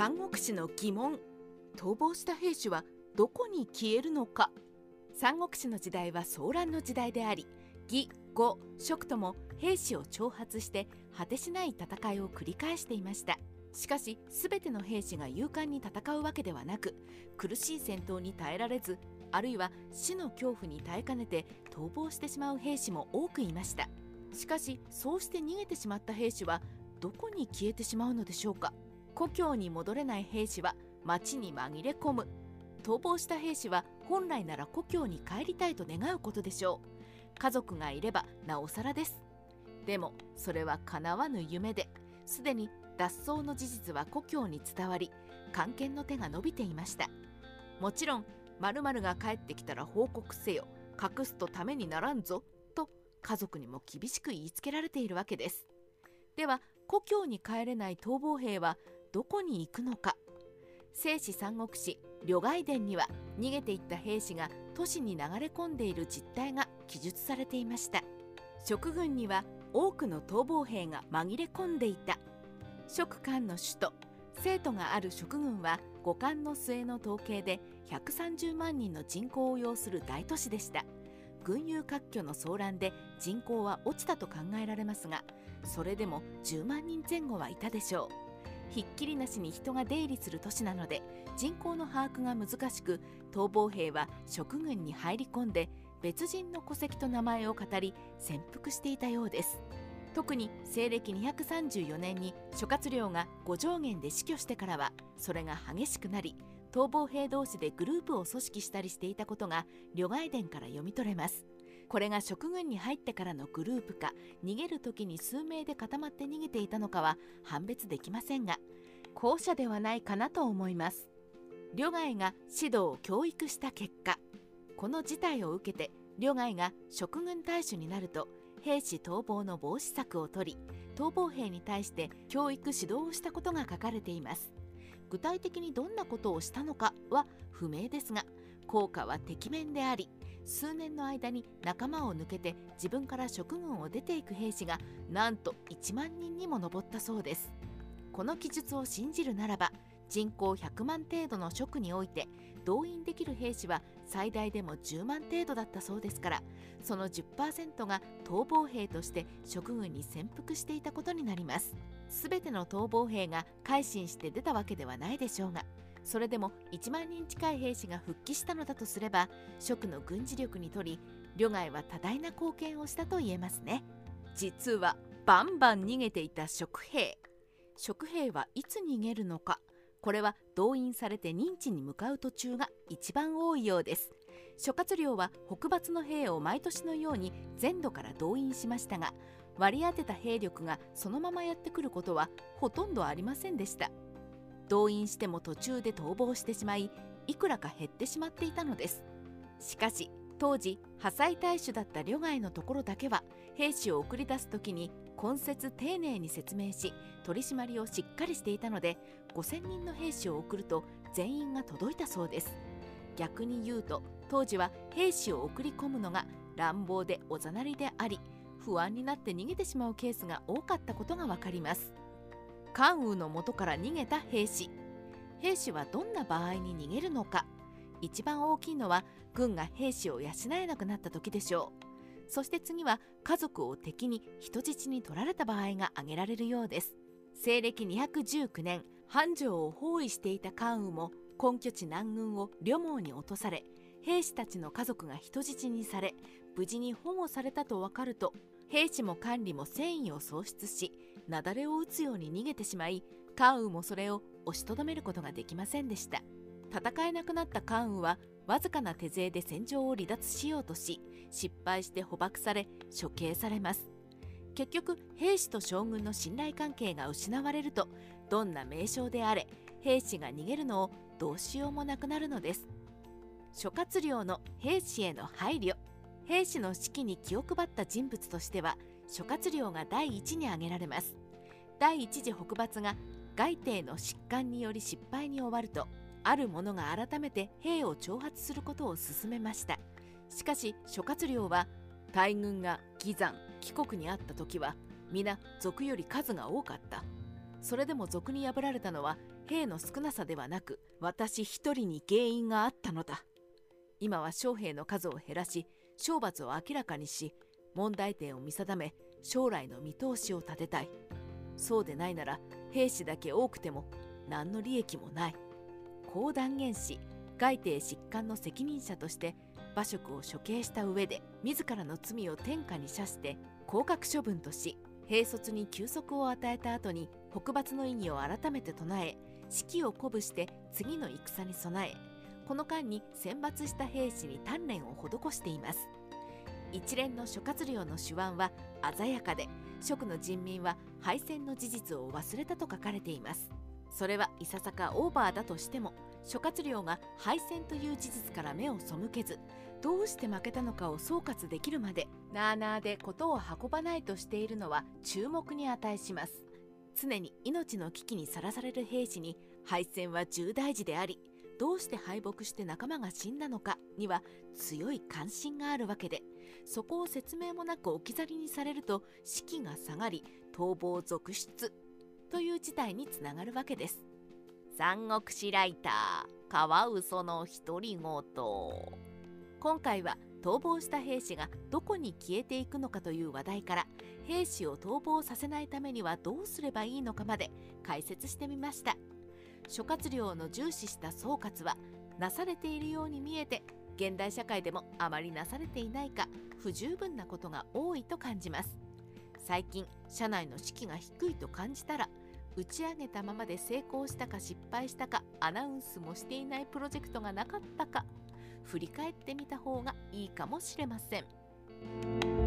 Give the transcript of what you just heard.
三国志の疑問。逃亡した兵士はどこに消えるのか。三国志の時代は騒乱の時代であり義呉蜀とも兵士を挑発して果てしない戦いを繰り返していました。しかし全ての兵士が勇敢に戦うわけではなく苦しい戦闘に耐えられずあるいは死の恐怖に耐えかねて逃亡してしまう兵士も多くいました。しかしそうして逃げてしまった兵士はどこに消えてしまうのでしょうか。故郷に戻れない兵士は町に紛れ込む。逃亡した兵士は本来なら故郷に帰りたいと願うことでしょう。家族がいればなおさらです。でもそれは叶わぬ夢ですでに脱走の事実は故郷に伝わり官憲の手が伸びていました。もちろん〇〇が帰ってきたら報告せよ隠すとためにならんぞと家族にも厳しく言いつけられているわけです。では故郷に帰れない逃亡兵はどこに行くのか。聖史三国志旅外伝には逃げていった兵士が都市に流れ込んでいる実態が記述されていました。食軍には多くの逃亡兵が紛れ込んでいた。蜀漢の首都生徒がある蜀軍は五冠の末の統計で130万人の人口を要する大都市でした。群雄割拠の騒乱で人口は落ちたと考えられますがそれでも10万人前後はいたでしょう。ひっきりなしに人が出入りする都市なので人口の把握が難しく逃亡兵は蜀軍に入り込んで別人の戸籍と名前を語り潜伏していたようです。特に西暦234年に諸葛亮が五条原で死去してからはそれが激しくなり逃亡兵同士でグループを組織したりしていたことが旅外伝から読み取れます。これが職軍に入ってからのグループか逃げる時に数名で固まって逃げていたのかは判別できませんが後者ではないかなと思います。旅外が指導を教育した結果この事態を受けて旅外が職軍大使になると兵士逃亡の防止策を取り逃亡兵に対して教育指導をしたことが書かれています。具体的にどんなことをしたのかは不明ですが効果はてきめんであり数年の間に仲間を抜けて自分から職軍を出ていく兵士がなんと1万人にも上ったそうです。この記述を信じるならば人口100万程度の職において動員できる兵士は最大でも10万程度だったそうですからその10%が逃亡兵として職軍に潜伏していたことになります。全ての逃亡兵が改心して出たわけではないでしょうがそれでも1万人近い兵士が復帰したのだとすれば職の軍事力にとり旅外は多大な貢献をしたと言えますね。実はバンバン逃げていた職兵。職兵はいつ逃げるのか。これは動員されて認知に向かう途中が一番多いようです。諸葛亮は北伐の兵を毎年のように全土から動員しましたが割り当てた兵力がそのままやってくることはほとんどありませんでした。動員しても途中で逃亡してしまいいくらか減ってしまっていたのです。しかし当時破砕大使だった旅外のところだけは兵士を送り出す時に根節丁寧に説明し取り締まりをしっかりしていたので5,000人の兵士を送ると全員が届いたそうです。逆に言うと当時は兵士を送り込むのが乱暴でおざなりであり不安になって逃げてしまうケースが多かったことがわかります。関羽の元から逃げた兵士。兵士はどんな場合に逃げるのか。一番大きいのは軍が兵士を養えなくなった時でしょう。そして次は家族を敵に人質に取られた場合が挙げられるようです。西暦219年繁盛を包囲していた関羽も根拠地南軍を旅網に落とされ兵士たちの家族が人質にされ無事に保護されたと分かると兵士も管理も戦意を喪失し雪崩を打つように逃げてしまい関羽もそれを押しとどめることができませんでした。戦えなくなった関羽はわずかな手勢で戦場を離脱しようとし失敗して捕獲され処刑されます。結局兵士と将軍の信頼関係が失われるとどんな名称であれ兵士が逃げるのをどうしようもなくなるのです。諸葛亮の兵士への配慮。兵士の士気に気を配った人物としては諸葛亮が第一に挙げられます。第一次北伐が外帝の疾患により失敗に終わるとある者が改めて兵を挑発することを進めました。しかし諸葛亮は大軍が義山帰国にあった時は皆賊より数が多かった。それでも賊に破られたのは兵の少なさではなく私一人に原因があったのだ。今は将兵の数を減らし懲罰を明らかにし問題点を見定め将来の見通しを立てたい。そうでないなら兵士だけ多くても何の利益もない。こう断言し外廷疾患の責任者として馬謖を処刑した上で自らの罪を天下に射して降格処分とし兵卒に休息を与えた後に北伐の意義を改めて唱え士気を鼓舞して次の戦に備えこの間に選抜した兵士に鍛錬を施しています。一連の諸葛亮の手腕は鮮やかで蜀の人民は敗戦の事実を忘れたと書かれています。それはいささかオーバーだとしても諸葛亮が敗戦という事実から目を背けずどうして負けたのかを総括できるまでなあなあで事を運ばないとしているのは注目に値します。常に命の危機にさらされる兵士に敗戦は重大事でありどうして敗北して仲間が死んだのかには強い関心があるわけでそこを説明もなく置き去りにされると士気が下がり逃亡続出という事態につながるわけです。三国志ライターカワウソの独り言。今回は逃亡した兵士がどこに消えていくのかという話題から兵士を逃亡させないためにはどうすればいいのかまで解説してみました。諸葛亮の重視した総括はなされているように見えて現代社会でもあまりなされていないか不十分なことが多いと感じます最近社内の士気が低いと感じたら打ち上げたままで成功したか失敗したかアナウンスもしていないプロジェクトがなかったか振り返ってみた方がいいかもしれません。